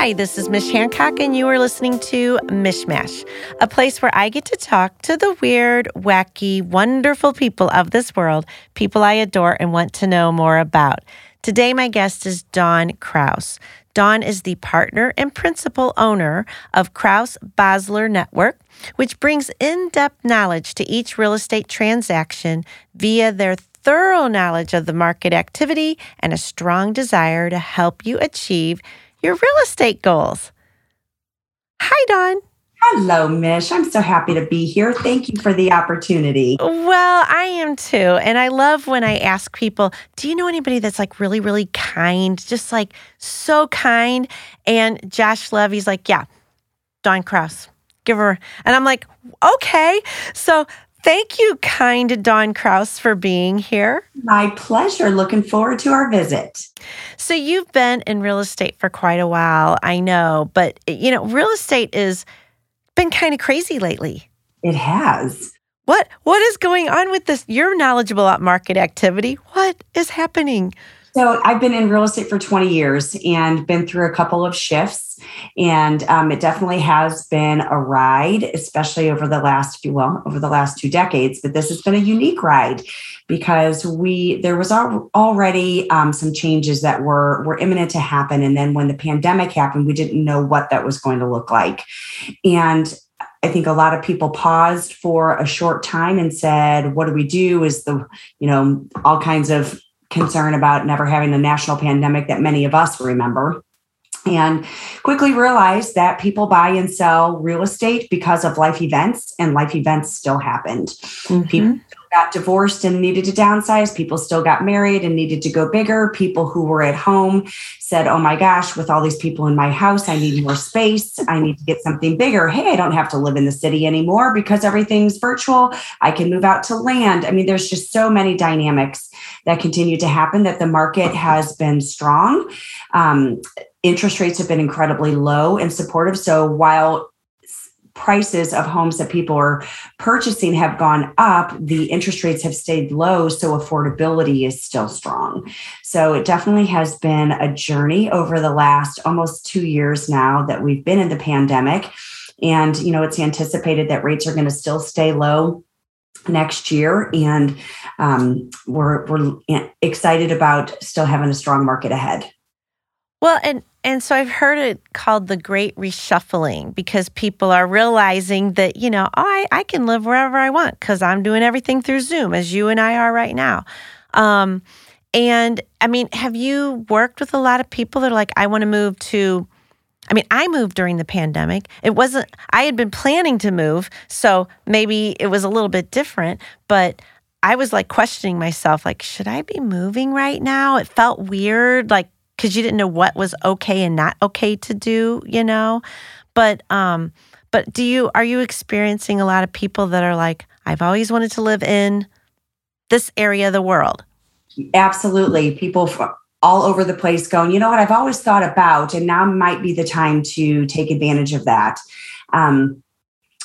Hi, this is Mish Hancock, and you are listening to Mishmash, a place where I get to talk to the weird, wacky, wonderful people of this world, people I adore and want to know more about. Today, my guest is Dawn Krause. Dawn is the partner and principal owner of Krause Basler Network, which brings in depth knowledge to each real estate transaction via their thorough knowledge of the market activity and a strong desire to help you achieve your real estate goals. Hi, Dawn. Hello, Mish. I'm so happy to be here. Thank you for the opportunity. Well, I am too. And I love when I ask people, do you know anybody that's like really, really kind? Just like so kind. And Josh Levy's like, yeah, Dawn Krause. Give her. And I'm like, okay. So Thank you, kind Dawn Krause, for being here. My pleasure. Looking forward to our visit. So, you've been in real estate for quite a while, I know, but you know, real estate has been kind of crazy lately. It has. What what is going on with this? You're knowledgeable about market activity. What is happening? So I've been in real estate for 20 years and been through a couple of shifts. And um, it definitely has been a ride, especially over the last few, well, over the last two decades. But this has been a unique ride because we there was already um, some changes that were were imminent to happen. And then when the pandemic happened, we didn't know what that was going to look like. And I think a lot of people paused for a short time and said, "What do we do?" Is the you know all kinds of concern about never having the national pandemic that many of us remember and quickly realized that people buy and sell real estate because of life events and life events still happened mm-hmm. people got divorced and needed to downsize. People still got married and needed to go bigger. People who were at home said, Oh my gosh, with all these people in my house, I need more space. I need to get something bigger. Hey, I don't have to live in the city anymore because everything's virtual. I can move out to land. I mean, there's just so many dynamics that continue to happen that the market has been strong. Um, interest rates have been incredibly low and supportive. So while prices of homes that people are purchasing have gone up, the interest rates have stayed low, so affordability is still strong. So it definitely has been a journey over the last almost two years now that we've been in the pandemic. And, you know, it's anticipated that rates are going to still stay low next year. And um, we're, we're excited about still having a strong market ahead. Well, and and so I've heard it called the great reshuffling because people are realizing that, you know, oh, I, I can live wherever I want because I'm doing everything through Zoom as you and I are right now. Um, and I mean, have you worked with a lot of people that are like, I want to move to, I mean, I moved during the pandemic. It wasn't, I had been planning to move. So maybe it was a little bit different, but I was like questioning myself, like, should I be moving right now? It felt weird. Like, because you didn't know what was okay and not okay to do, you know? But um but do you are you experiencing a lot of people that are like I've always wanted to live in this area of the world? Absolutely. People from all over the place going, you know what, I've always thought about, and now might be the time to take advantage of that. Um,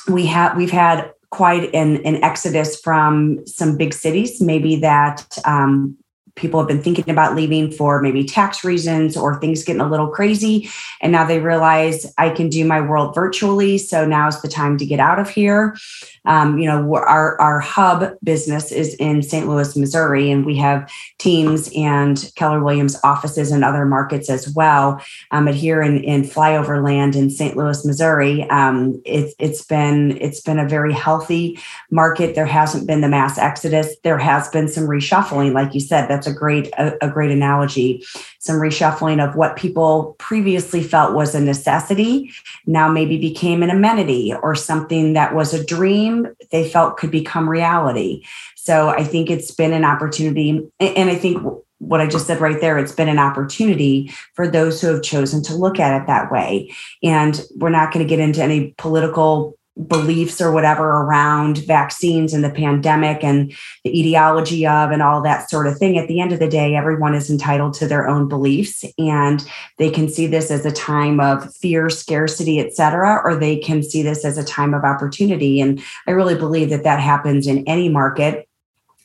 we have we've had quite an, an exodus from some big cities, maybe that um, people have been thinking about leaving for maybe tax reasons or things getting a little crazy. And now they realize I can do my world virtually. So now's the time to get out of here. Um, you know, our, our hub business is in St. Louis, Missouri, and we have teams and Keller Williams offices in other markets as well. Um, but here in, in flyover land in St. Louis, Missouri, um, it, it's been it's been a very healthy market. There hasn't been the mass exodus. There has been some reshuffling, like you said. That's a great a, a great analogy. Some reshuffling of what people previously felt was a necessity now maybe became an amenity or something that was a dream they felt could become reality. So I think it's been an opportunity. And I think what I just said right there, it's been an opportunity for those who have chosen to look at it that way. And we're not going to get into any political beliefs or whatever around vaccines and the pandemic and the etiology of and all that sort of thing at the end of the day everyone is entitled to their own beliefs and they can see this as a time of fear scarcity etc or they can see this as a time of opportunity. And i really believe that that happens in any market.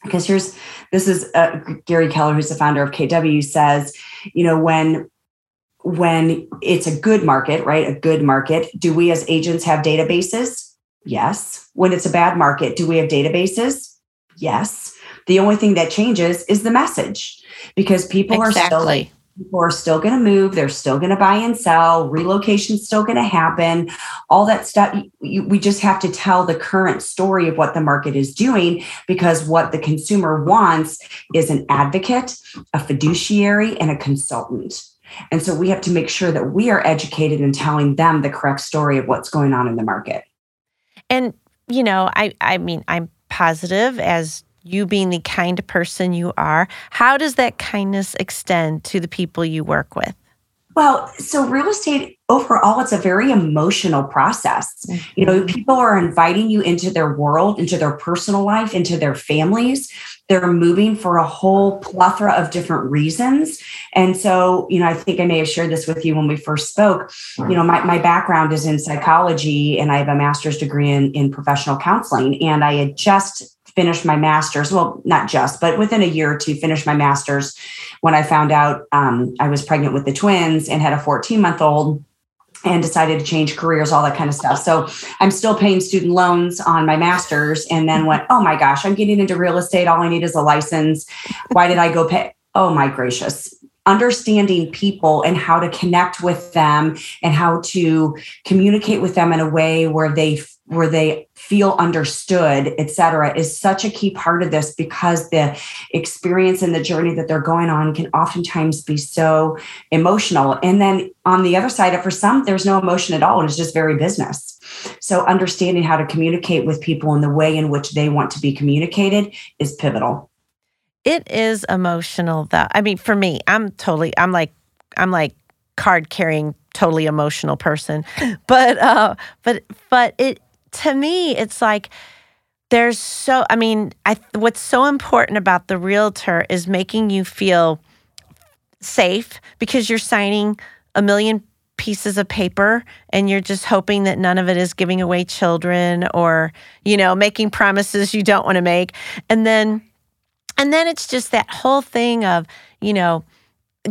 Because here's this is uh, gary keller who's the founder of kw says you know when when it's a good market, right? A good market, do we as agents have databases? Yes. When it's a bad market, do we have databases? Yes. The only thing that changes is the message because people exactly. are still people are still going to move they're still going to buy and sell relocation's still going to happen all that stuff you, we just have to tell the current story of what the market is doing because what the consumer wants is an advocate a fiduciary and a consultant and so we have to make sure that we are educated in telling them the correct story of what's going on in the market and you know i i mean i'm positive as you being the kind person you are, how does that kindness extend to the people you work with? Well, so real estate overall, it's a very emotional process. You know, mm-hmm. people are inviting you into their world, into their personal life, into their families. They're moving for a whole plethora of different reasons. And so, you know, I think I may have shared this with you when we first spoke. You know, my, my background is in psychology and I have a master's degree in, in professional counseling. And I had just finished my master's. Well, not just, but within a year or two, finished my master's when I found out um, I was pregnant with the twins and had a 14 month old and decided to change careers, all that kind of stuff. So I'm still paying student loans on my master's and then went, oh my gosh, I'm getting into real estate. All I need is a license. Why did I go pay? Oh my gracious. Understanding people and how to connect with them and how to communicate with them in a way where they where they feel understood, et cetera, is such a key part of this because the experience and the journey that they're going on can oftentimes be so emotional. And then on the other side, for some, there's no emotion at all, and it's just very business. So understanding how to communicate with people in the way in which they want to be communicated is pivotal. It is emotional though. I mean, for me, I'm totally, I'm like, I'm like card carrying totally emotional person but uh but but it to me, it's like there's so, I mean, I, what's so important about the realtor is making you feel safe because you're signing a million pieces of paper and you're just hoping that none of it is giving away children or, you know, making promises you don't want to make. And then, and then it's just that whole thing of, you know,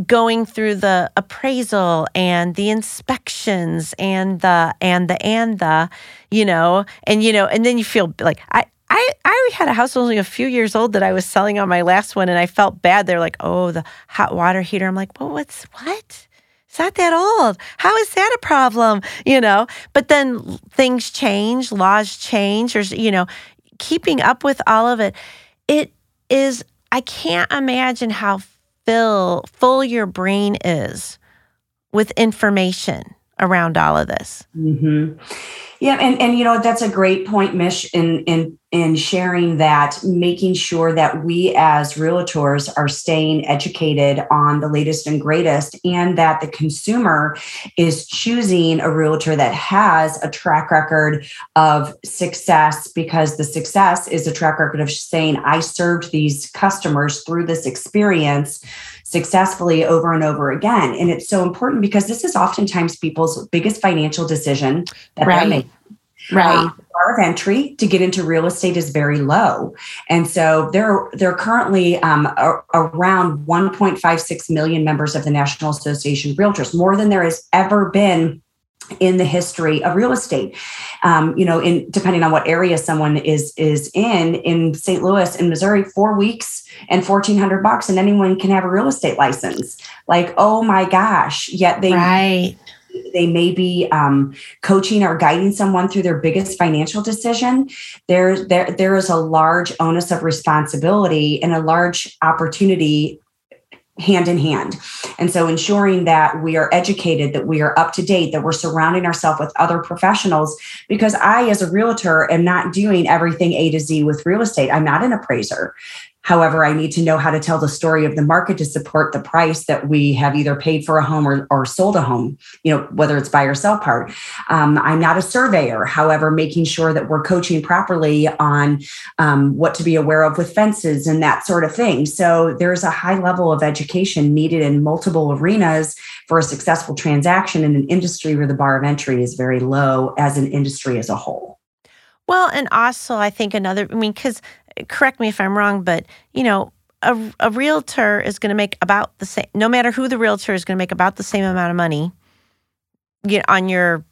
going through the appraisal and the inspections and the and the and the you know and you know and then you feel like i I, I had a house only a few years old that I was selling on my last one, and I felt bad. They're like, "Oh, the hot water heater." I'm like, "Well, what's what? It's not that old. How is that a problem?" You know. But then things change, laws change, or you know, keeping up with all of it. It is. I can't imagine how fill full your brain is with information around all of this. Mm-hmm. Yeah, and and you know that's a great point, Mish, in in in sharing that, making sure that we as realtors are staying educated on the latest and greatest, and that the consumer is choosing a realtor that has a track record of success, because the success is a track record of saying, "I served these customers through this experience." Successfully over and over again. And it's so important because this is oftentimes people's biggest financial decision that right. they make. Right. Um, the bar of entry to get into real estate is very low. And so there, there are currently um, a, around 1.56 million members of the National Association of Realtors, more than there has ever been in the history of real estate. Um, you know, in depending on what area someone is is in, in St. Louis, in Missouri, four weeks and fourteen hundred bucks, and anyone can have a real estate license. Like, oh my gosh! Yet they right. They may be um, coaching or guiding someone through their biggest financial decision. There, there, there is a large onus of responsibility and a large opportunity hand in hand. And so ensuring that we are educated, that we are up to date, that we're surrounding ourselves with other professionals. Because I, as a realtor, am not doing everything A to Z with real estate. I'm not an appraiser. However, I need to know how to tell the story of the market to support the price that we have either paid for a home or, or sold a home, you know, whether it's buy or sell part. Um, I'm not a surveyor. However, making sure that we're coaching properly on um, what to be aware of with fences and that sort of thing. So there's a high level of education needed in multiple arenas for a successful transaction in an industry where the bar of entry is very low as an industry as a whole. Well, and also I think another, I mean, because correct me if I'm wrong, but you know, a, a realtor is going to make about the same, no matter who the realtor is going to make about the same amount of money you know, on your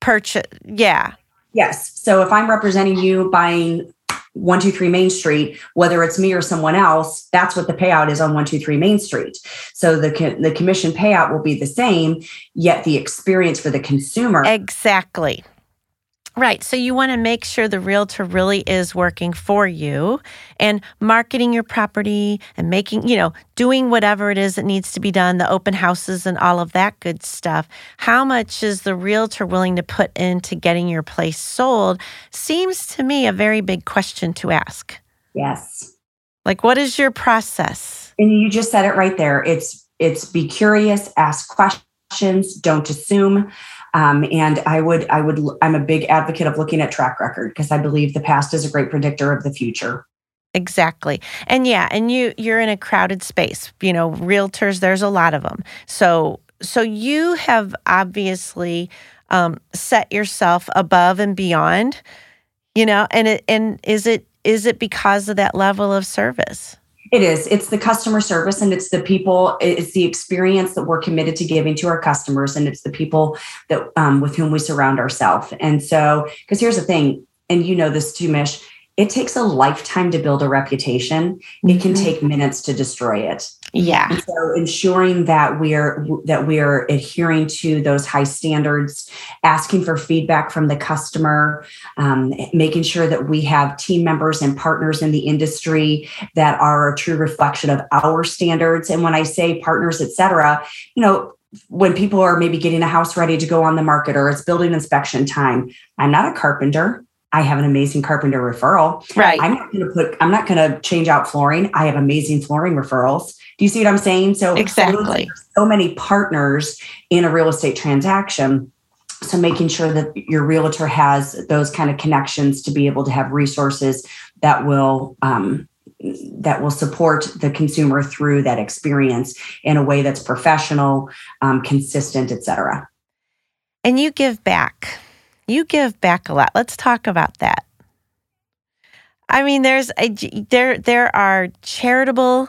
purchase. Yeah. Yes. So if I'm representing you buying 123 Main Street, whether it's me or someone else, that's what the payout is on 123 Main Street. So the the commission payout will be the same, yet the experience for the consumer Exactly. Right. So you want to make sure the realtor really is working for you and marketing your property and making, you know, doing whatever it is that needs to be done, the open houses and all of that good stuff. How much is the realtor willing to put into getting your place sold seems to me a very big question to ask. Yes. Like what is your process? And you just said it right there. It's it's be curious, ask questions, don't assume. Um, and I would, I would, I'm a big advocate of looking at track record because I believe the past is a great predictor of the future. Exactly. And yeah, and you you're in a crowded space. You know, realtors there's a lot of them. So so you have obviously um, set yourself above and beyond, you know, and it and is it is it because of that level of service? It is. It's the customer service and it's the people, it's the experience that we're committed to giving to our customers. And it's the people that um, with whom we surround ourselves. And so, because here's the thing, and you know this too, Mish, it takes a lifetime to build a reputation. Mm-hmm. It can mm-hmm. take minutes to destroy it. Yeah. And so ensuring that we're that we're adhering to those high standards, asking for feedback from the customer, um, making sure that we have team members and partners in the industry that are a true reflection of our standards. And when I say partners, et cetera, you know, when people are maybe getting a house ready to go on the market or it's building inspection time, I'm not a carpenter. I have an amazing carpenter referral. Right. I'm not going to put, I'm not going to change out flooring. I have amazing flooring referrals. Do you see what I'm saying? So exactly. So many partners in a real estate transaction. So making sure that your realtor has those kind of connections to be able to have resources that will um, that will support the consumer through that experience in a way that's professional, um, consistent, et cetera. And you give back you give back a lot. Let's talk about that. I mean, there's a, there there are charitable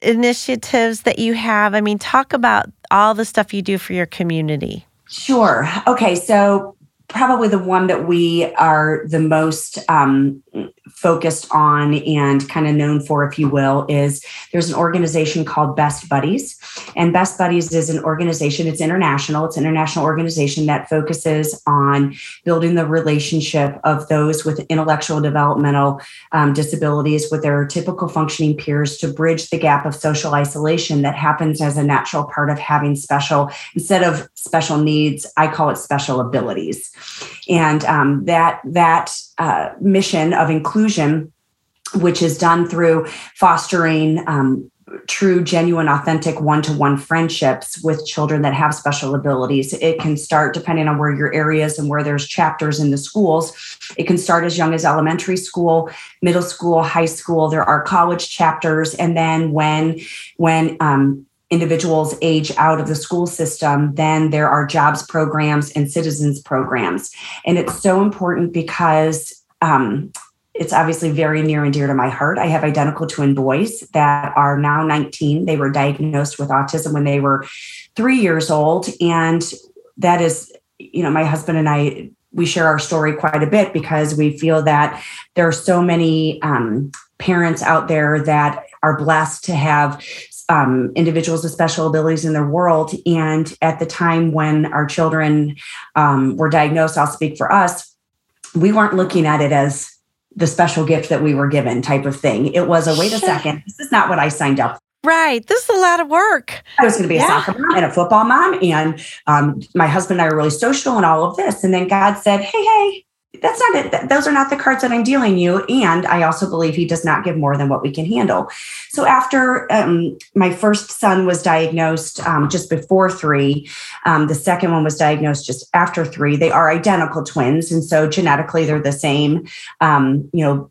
initiatives that you have. I mean, talk about all the stuff you do for your community. Sure. Okay, so probably the one that we are the most um, focused on and kind of known for, if you will, is there's an organization called Best Buddies. And Best Buddies is an organization, it's international, it's an international organization that focuses on building the relationship of those with intellectual developmental um, disabilities with their typical functioning peers to bridge the gap of social isolation that happens as a natural part of having special, instead of special needs, I call it special abilities. And um, that, that uh, mission of inclusion, which is done through fostering um, true, genuine, authentic one to one friendships with children that have special abilities. It can start depending on where your area is and where there's chapters in the schools. It can start as young as elementary school, middle school, high school. There are college chapters. And then when, when, um, individuals age out of the school system, then there are jobs programs and citizens programs. And it's so important because um, it's obviously very near and dear to my heart. I have identical twin boys that are now 19. They were diagnosed with autism when they were three years old. And that is, you know, my husband and I, we share our story quite a bit because we feel that there are so many um, parents out there that are blessed to have um, individuals with special abilities in their world. And at the time when our children um, were diagnosed, I'll speak for us, we weren't looking at it as the special gift that we were given type of thing. It was a wait a second, this is not what I signed up Right. This is a lot of work. I was going to be a yeah. soccer mom and a football mom. And um, my husband and I are really social and all of this. And then God said, hey, hey, that's not it. Those are not the cards that I'm dealing you. And I also believe he does not give more than what we can handle. So after um, my first son was diagnosed um, just before three, um, the second one was diagnosed just after three. They are identical twins, and so genetically they're the same. Um, you know,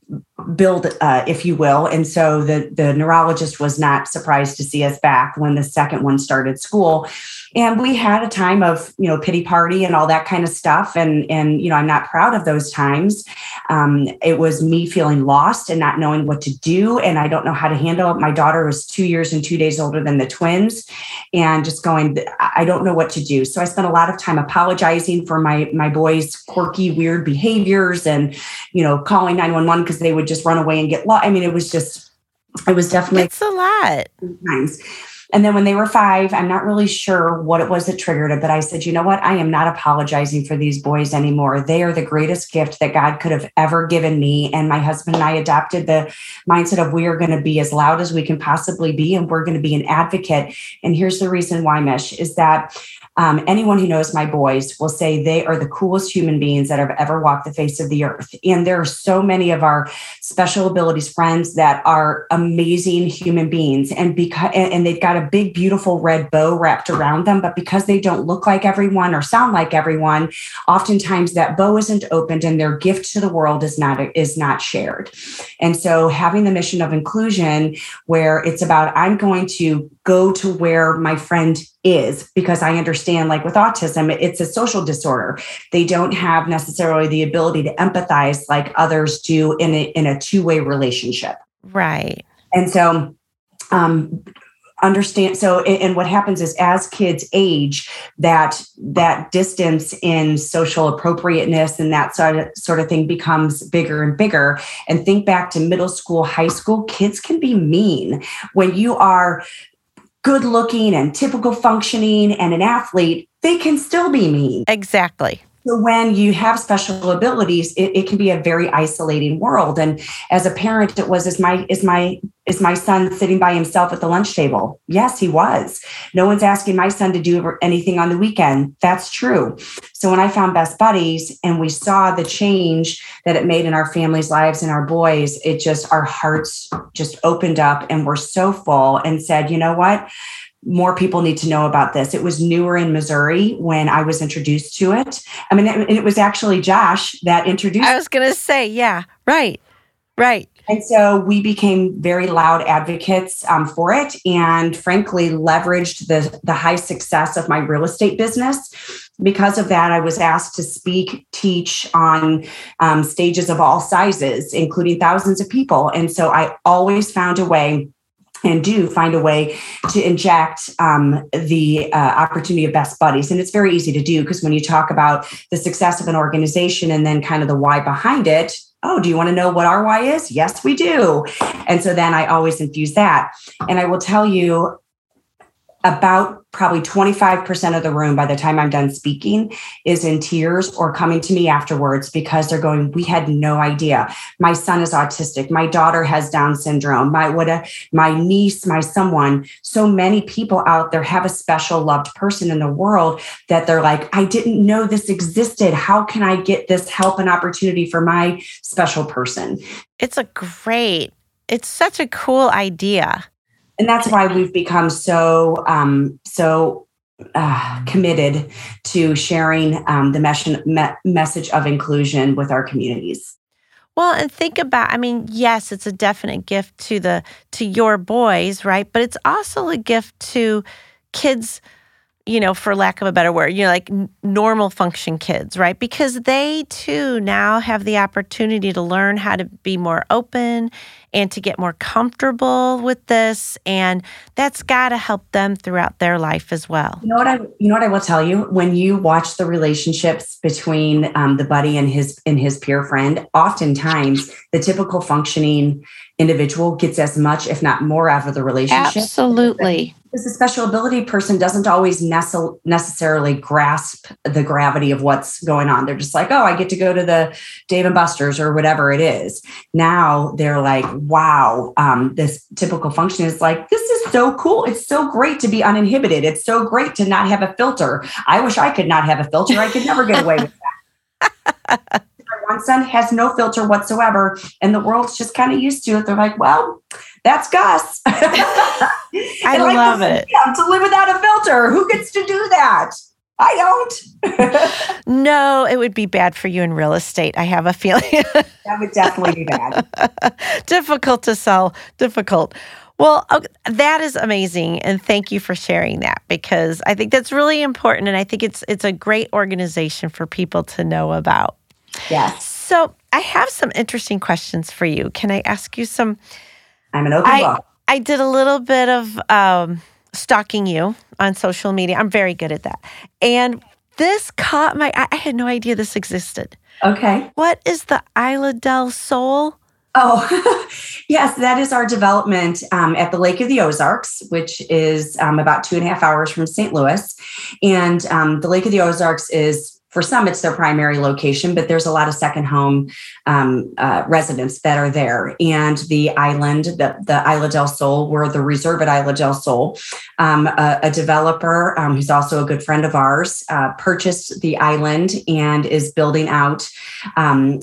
build, uh, if you will. And so the the neurologist was not surprised to see us back when the second one started school. And we had a time of you know pity party and all that kind of stuff. And and you know i'm not proud of those times. Um, it was me feeling lost and not knowing what to do. And i don't know how to handle it. My daughter was two years and two days older than the twins. And just going i don't know what to do. So i spent a lot of time apologizing for my my boys quirky weird behaviors and you know calling 911 because they would just run away and get lost i mean it was just it was definitely it's a lot. times and then when they were five, I'm not really sure what it was that triggered it, but I said, you know what? I am not apologizing for these boys anymore. They are the greatest gift that God could have ever given me. And my husband and I adopted the mindset of we are going to be as loud as we can possibly be, and we're going to be an advocate. And here's the reason why, Mish, is that um, anyone who knows my boys will say they are the coolest human beings that have ever walked the face of the earth. And there are so many of our special abilities friends that are amazing human beings, and because and they've got a big, beautiful red bow wrapped around them. But because they don't look like everyone or sound like everyone, oftentimes that bow isn't opened, and their gift to the world is not is not shared. And so, having the mission of inclusion, where it's about I'm going to go to where my friend is because I understand, like with autism, it's a social disorder. They don't have necessarily the ability to empathize like others do in a, in a two way relationship. Right. And so, um, understand so and what happens is as kids age that that distance in social appropriateness and that sort of sort of thing becomes bigger and bigger and think back to middle school high school kids can be mean when you are good looking and typical functioning and an athlete, they can still be mean. Exactly. So when you have special abilities, it, it, can be a very isolating world. And as a parent, it was is my is my is my son sitting by himself at the lunch table? Yes, he was. No one's asking my son to do anything on the weekend. That's true. So when I found Best Buddies and we saw the change that it made in our families' lives and our boys, it just our hearts just opened up and we're so full and said, you know what? More people need to know about this. It was newer in Missouri when I was introduced to it. I mean, it, it was actually Josh that introduced. I was going to say, yeah, right, right. And so we became very loud advocates um, for it, and frankly, leveraged the the high success of my real estate business. Because of that, I was asked to speak, teach on um, stages of all sizes, including thousands of people. And so I always found a way and do find a way to inject um, the uh, opportunity of best buddies. And it's very easy to do because when you talk about the success of an organization and then kind of the why behind it, oh, do you want to know what our why is? Yes, we do. And so then I always infuse that. And I will tell you, about probably 25% of the room by the time I'm done speaking is in tears or coming to me afterwards because they're going, We had no idea. My son is autistic. My daughter has Down syndrome. My what a, my niece, my someone. So many people out there have a special loved person in the world that they're like, I didn't know this existed. How can I get this help and opportunity for my special person? It's a great, it's such a cool idea and that's why we've become so um, so uh, committed to sharing um, the mes- me- message of inclusion with our communities. Well, and think about I mean, yes, it's a definite gift to the to your boys, right? But it's also a gift to kids you know, for lack of a better word, you know, like normal function kids, right? Because they too now have the opportunity to learn how to be more open and to get more comfortable with this. And that's got to help them throughout their life as well. You know what I, you know what I will tell you when you watch the relationships between um, the buddy and his and his peer friend, oftentimes the typical functioning individual gets as much, if not more, out of the relationship. Absolutely because the special ability person doesn't always nece- necessarily grasp the gravity of what's going on. They're just like, oh, I get to go to the Dave and Buster's or whatever it is. Now they're like, wow, um, this typical function is like, this is so cool. It's so great to be uninhibited. It's so great to not have a filter. I wish I could not have a filter. I could never get away with that. one son has no filter whatsoever, and the world's just kind of used to it. They're like, well, that's Gus. I love it. To live without a filter. Who gets to do that? I don't. no, it would be bad for you in real estate. I have a feeling. that would definitely be bad. Difficult to sell. Difficult. Well, that is amazing, and thank you for sharing that because I think that's really important, and I think it's it's a great organization for people to know about. Yes. So I have some interesting questions for you. Can I ask you some? I'm an open I, book. I did a little bit of um, stalking you on social media. I'm very good at that, and this caught my. I had no idea this existed. Okay. What is the Isla del Sol? Oh, yes, that is our development um, at the Lake of the Ozarks, which is um, about two and a half hours from St. Louis. And um, the Lake of the Ozarks is for some it's their primary location but there's a lot of second home um, uh, residents that are there. And the island the, the isla del sol we're the reserve at isla del sol. Um, a, a, developer um, who's also a good friend of ours uh, purchased the island and is building out um,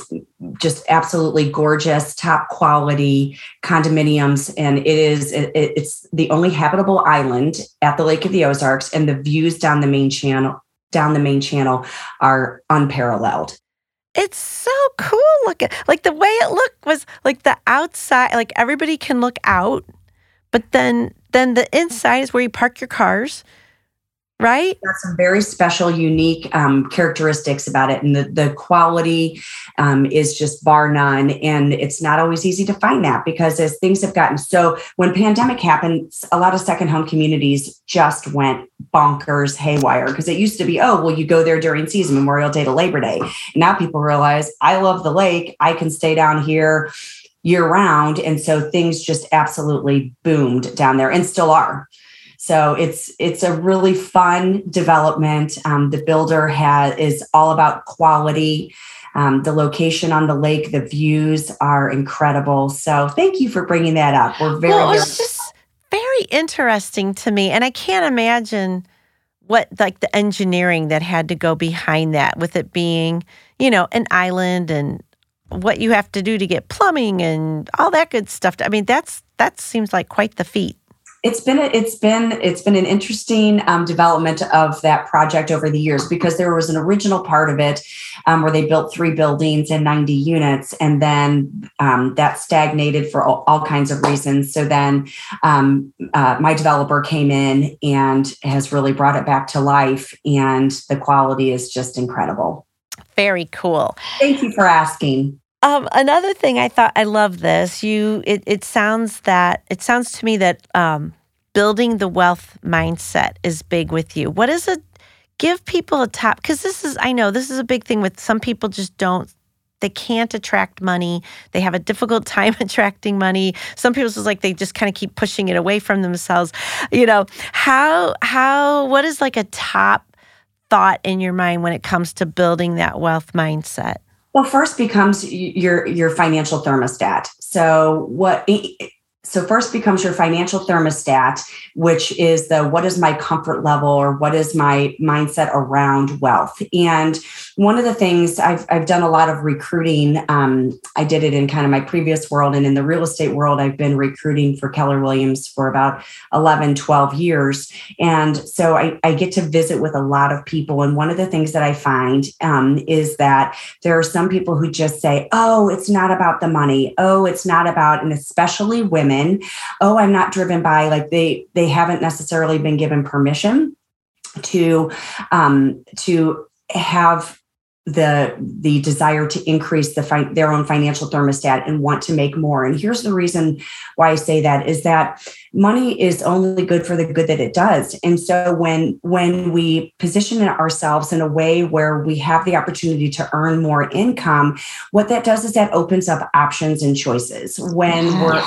just absolutely gorgeous top quality condominiums. And it is it, it's the only habitable island at the lake of the ozarks and the views down the main channel down the main channel are unparalleled. It's so cool looking. Like the way it looked was like the outside, like everybody can look out, but then then the inside is where you park your cars right? There's some very special, unique um, characteristics about it. And the, the quality um, is just bar none. And it's not always easy to find that because as things have gotten so, when pandemic happened, a lot of second home communities just went bonkers haywire because it used to be, oh, well, you go there during season, Memorial Day to Labor Day. Now people realize I love the lake. I can stay down here year round. And so things just absolutely boomed down there and still are. So it's it's a really fun development. Um, the builder has is all about quality. Um, the location on the lake, the views are incredible. So thank you for bringing that up. We're very. Well, it's just very interesting to me, and I can't imagine what like the engineering that had to go behind that, with it being you know an island and what you have to do to get plumbing and all that good stuff. I mean, that's that seems like quite the feat it's been a, it's been it's been an interesting um, development of that project over the years because there was an original part of it um, where they built three buildings and 90 units and then um, that stagnated for all, all, kinds of reasons. So then um, uh, my developer came in and has really brought it back to life and the quality is just incredible. Very cool. Thank you for asking um, another thing I thought I love this. You it, it sounds that it sounds to me that um, building the wealth mindset is big with you. What is it? Give people a top because this is I know this is a big thing with some people just don't they can't attract money. They have a difficult time attracting money. Some people just like they just kind of keep pushing it away from themselves. You know, how how what is like a top thought in your mind when it comes to building that wealth mindset? Well, first becomes your your financial thermostat. So what so first becomes your financial thermostat, which is the what is my comfort level or what is my mindset around wealth. And one of the things I've, I've done a lot of recruiting. Um, I did it in kind of my previous world and in the real estate world, I've been recruiting for Keller Williams for about 11, 12 years. And so I, I get to visit with a lot of people. And one of the things that I find um, is that there are some people who just say, oh, it's not about the money. Oh, it's not about, and especially women oh i'm not driven by like they they haven't necessarily been given permission to um to have the the desire to increase the fi- their own financial thermostat and want to make more. And here's the reason why i say that is that money is only good for the good that it does. And so when when we position ourselves in a way where we have the opportunity to earn more income what that does is that opens up options and choices. When yeah. we're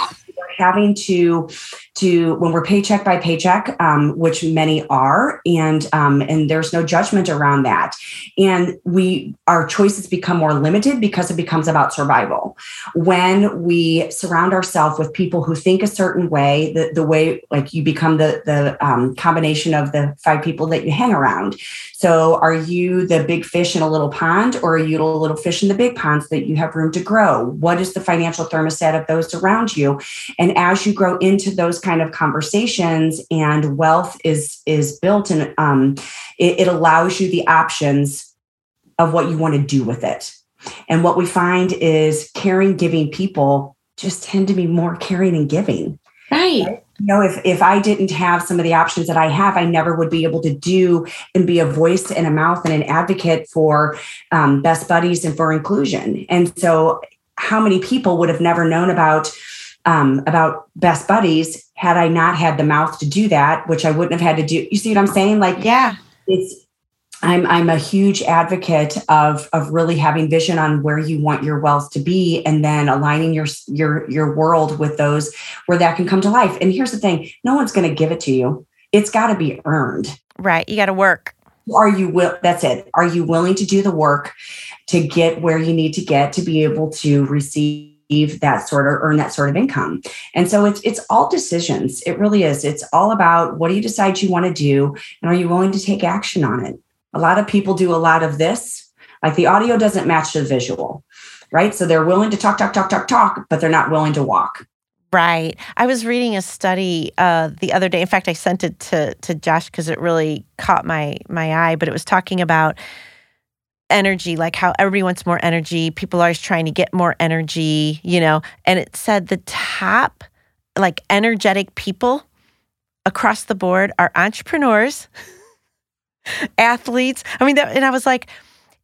having to to when we're paycheck by paycheck, um, which many are, and um, and there's no judgment around that, and we our choices become more limited because it becomes about survival. When we surround ourselves with people who think a certain way, the the way like you become the the um, combination of the five people that you hang around. So, are you the big fish in a little pond, or are you the little fish in the big pond so that you have room to grow? What is the financial thermostat of those around you? And as you grow into those kind of conversations and wealth is is built and um, it, it allows you the options of what you want to do with it and what we find is caring giving people just tend to be more caring and giving Right. You know, if if I didn't have some of the options that I have, I never would be able to do and be a voice and a mouth and an advocate for um, best buddies and for inclusion. And so, how many people would have never known about um, about best buddies had I not had the mouth to do that, which I wouldn't have had to do. You see what I'm saying? Like, yeah, it's I'm I'm a huge advocate of of really having vision on where you want your wealth to be and then aligning your your your world with those where that can come to life. And here's the thing, no one's going to give it to you. It's got to be earned. Right. You got to work. Are you will that's it. Are you willing to do the work to get where you need to get to be able to receive that sort of earn that sort of income. And so it's it's all decisions. It really is. It's all about what do you decide you want to do and are you willing to take action on it? A lot of people do a lot of this, like the audio doesn't match the visual, right? So they're willing to talk, talk, talk, talk, talk, but they're not willing to walk. Right. I was reading a study uh, the other day. In fact, I sent it to to Josh because it really caught my my eye. But it was talking about energy, like how everybody wants more energy. People are always trying to get more energy, you know. And it said the top, like energetic people across the board are entrepreneurs. athletes. I mean, that, and I was like,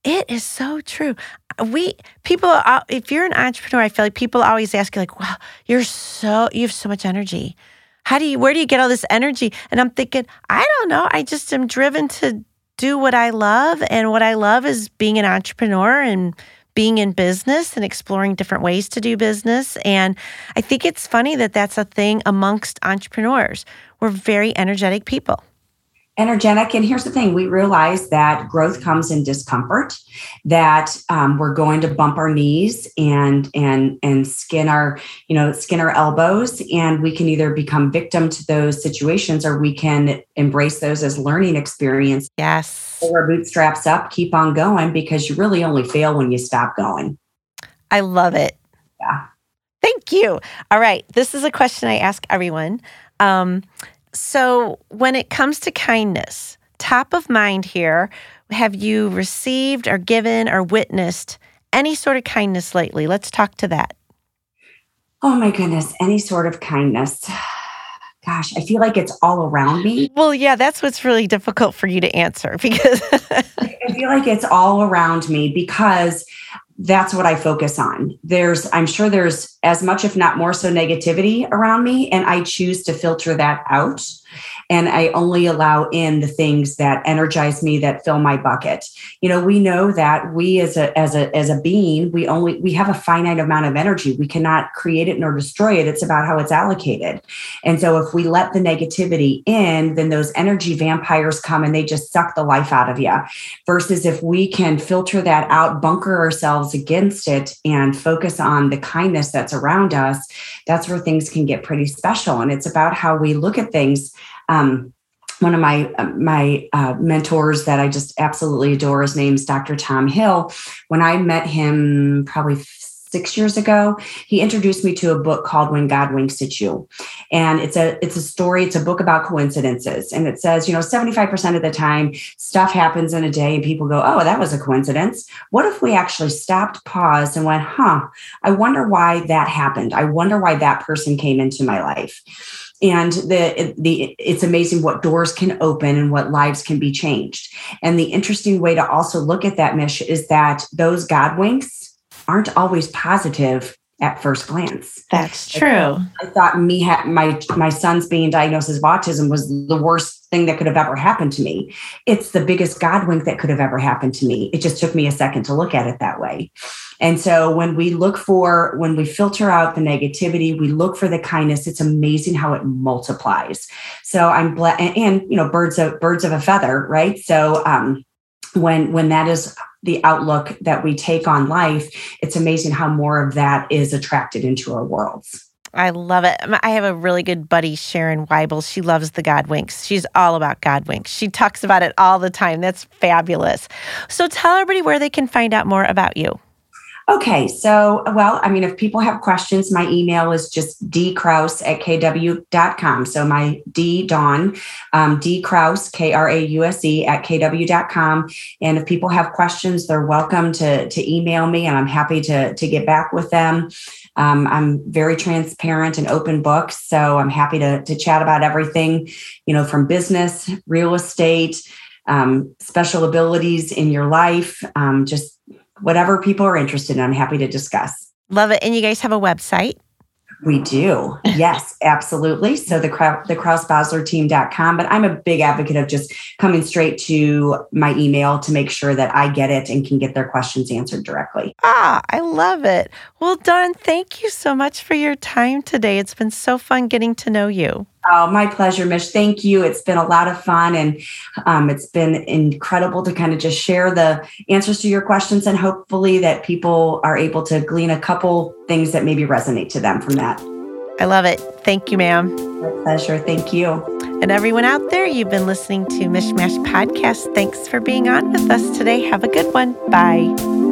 it is so true. We people, uh, if you're an entrepreneur, I feel like people always ask you, like, "Wow, you're so you have so much energy. How do you? Where do you get all this energy?" And I'm thinking, I don't know. I just am driven to do what I love, and what I love is being an entrepreneur and being in business and exploring different ways to do business. And I think it's funny that that's a thing amongst entrepreneurs. We're very energetic people energetic. And here's the thing we realize that growth comes in discomfort, that um, we're going to bump our knees and and and skin our, you know, skin our elbows. And we can either become victim to those situations or we can embrace those as learning experience. Yes. Our bootstraps up, keep on going because you really only fail when you stop going. I love it. Yeah. Thank you. All right. This is a question I ask everyone. Um, so, when it comes to kindness, top of mind here, have you received or given or witnessed any sort of kindness lately? Let's talk to that. Oh my goodness, any sort of kindness. Gosh, I feel like it's all around me. Well, yeah, that's what's really difficult for you to answer because I feel like it's all around me because that's what I focus on. There's, I'm sure there's as much, if not more so, negativity around me, and I choose to filter that out and I only allow in the things that energize me that fill my bucket. You know, we know that we as a as a as a being, we only we have a finite amount of energy. We cannot create it nor destroy it. It's about how it's allocated. And so if we let the negativity in, then those energy vampires come and they just suck the life out of you. Versus if we can filter that out, bunker ourselves against it and focus on the kindness that's around us, that's where things can get pretty special. And it's about how we look at things um, one of my my uh, mentors that I just absolutely adore. His name's Dr. Tom Hill. When I met him, probably six years ago, he introduced me to a book called When God Winks at You, and it's a it's a story. It's a book about coincidences, and it says you know seventy five percent of the time stuff happens in a day, and people go, oh, that was a coincidence. What if we actually stopped, paused, and went, huh? I wonder why that happened. I wonder why that person came into my life and the the it's amazing what doors can open and what lives can be changed. And the interesting way to also look at that mish is that those god winks aren't always positive at first glance. That's true. I thought me ha- my my son's being diagnosed as autism was the worst thing that could have ever happened to me it's the biggest god wink that could have ever happened to me it just took me a second to look at it that way and so when we look for, when we filter out the negativity, we look for the kindness, it's amazing how it multiplies. So I'm glad, and, and, you know, birds of birds of a feather, right? So um, when when that is the outlook that we take on life, it's amazing how more of that is attracted into our worlds. I love it. I have a really good buddy, Sharon Weibel. She loves the God winks. She's all about God winks. She talks about it all the time. That's fabulous. So tell everybody where they can find out more about you. Okay, so, well, I mean, if people have questions, my email is just dkrause at kw.com. So my D Dawn, um, D Krause, K R A U S E at kw.com. And if people have questions, they're welcome to, to email me and I'm happy to, to get back with them. Um, I'm very transparent and open book. So I'm happy to, to chat about everything, you know, from business, real estate, um, special abilities in your life, um, just whatever people are interested in, I'm happy to discuss. Love it. And you guys have a website? We do. Yes, absolutely. So the the krausbosler But I'm a big advocate of just coming straight to my email to make sure that I get it and can get their questions answered directly. Ah, I love it. Well, Dawn, thank you so much for your time today. It's been so fun getting to know you. Oh, my pleasure, Mish. Thank you. It's been a lot of fun and um, it's been incredible to kind of just share the answers to your questions and hopefully that people are able to glean a couple things that maybe resonate to them from that. I love it. Thank you, ma'am. My pleasure. Thank you. And everyone out there, you've been listening to Mishmash Podcast. Thanks for being on with us today. Have a good one. Bye.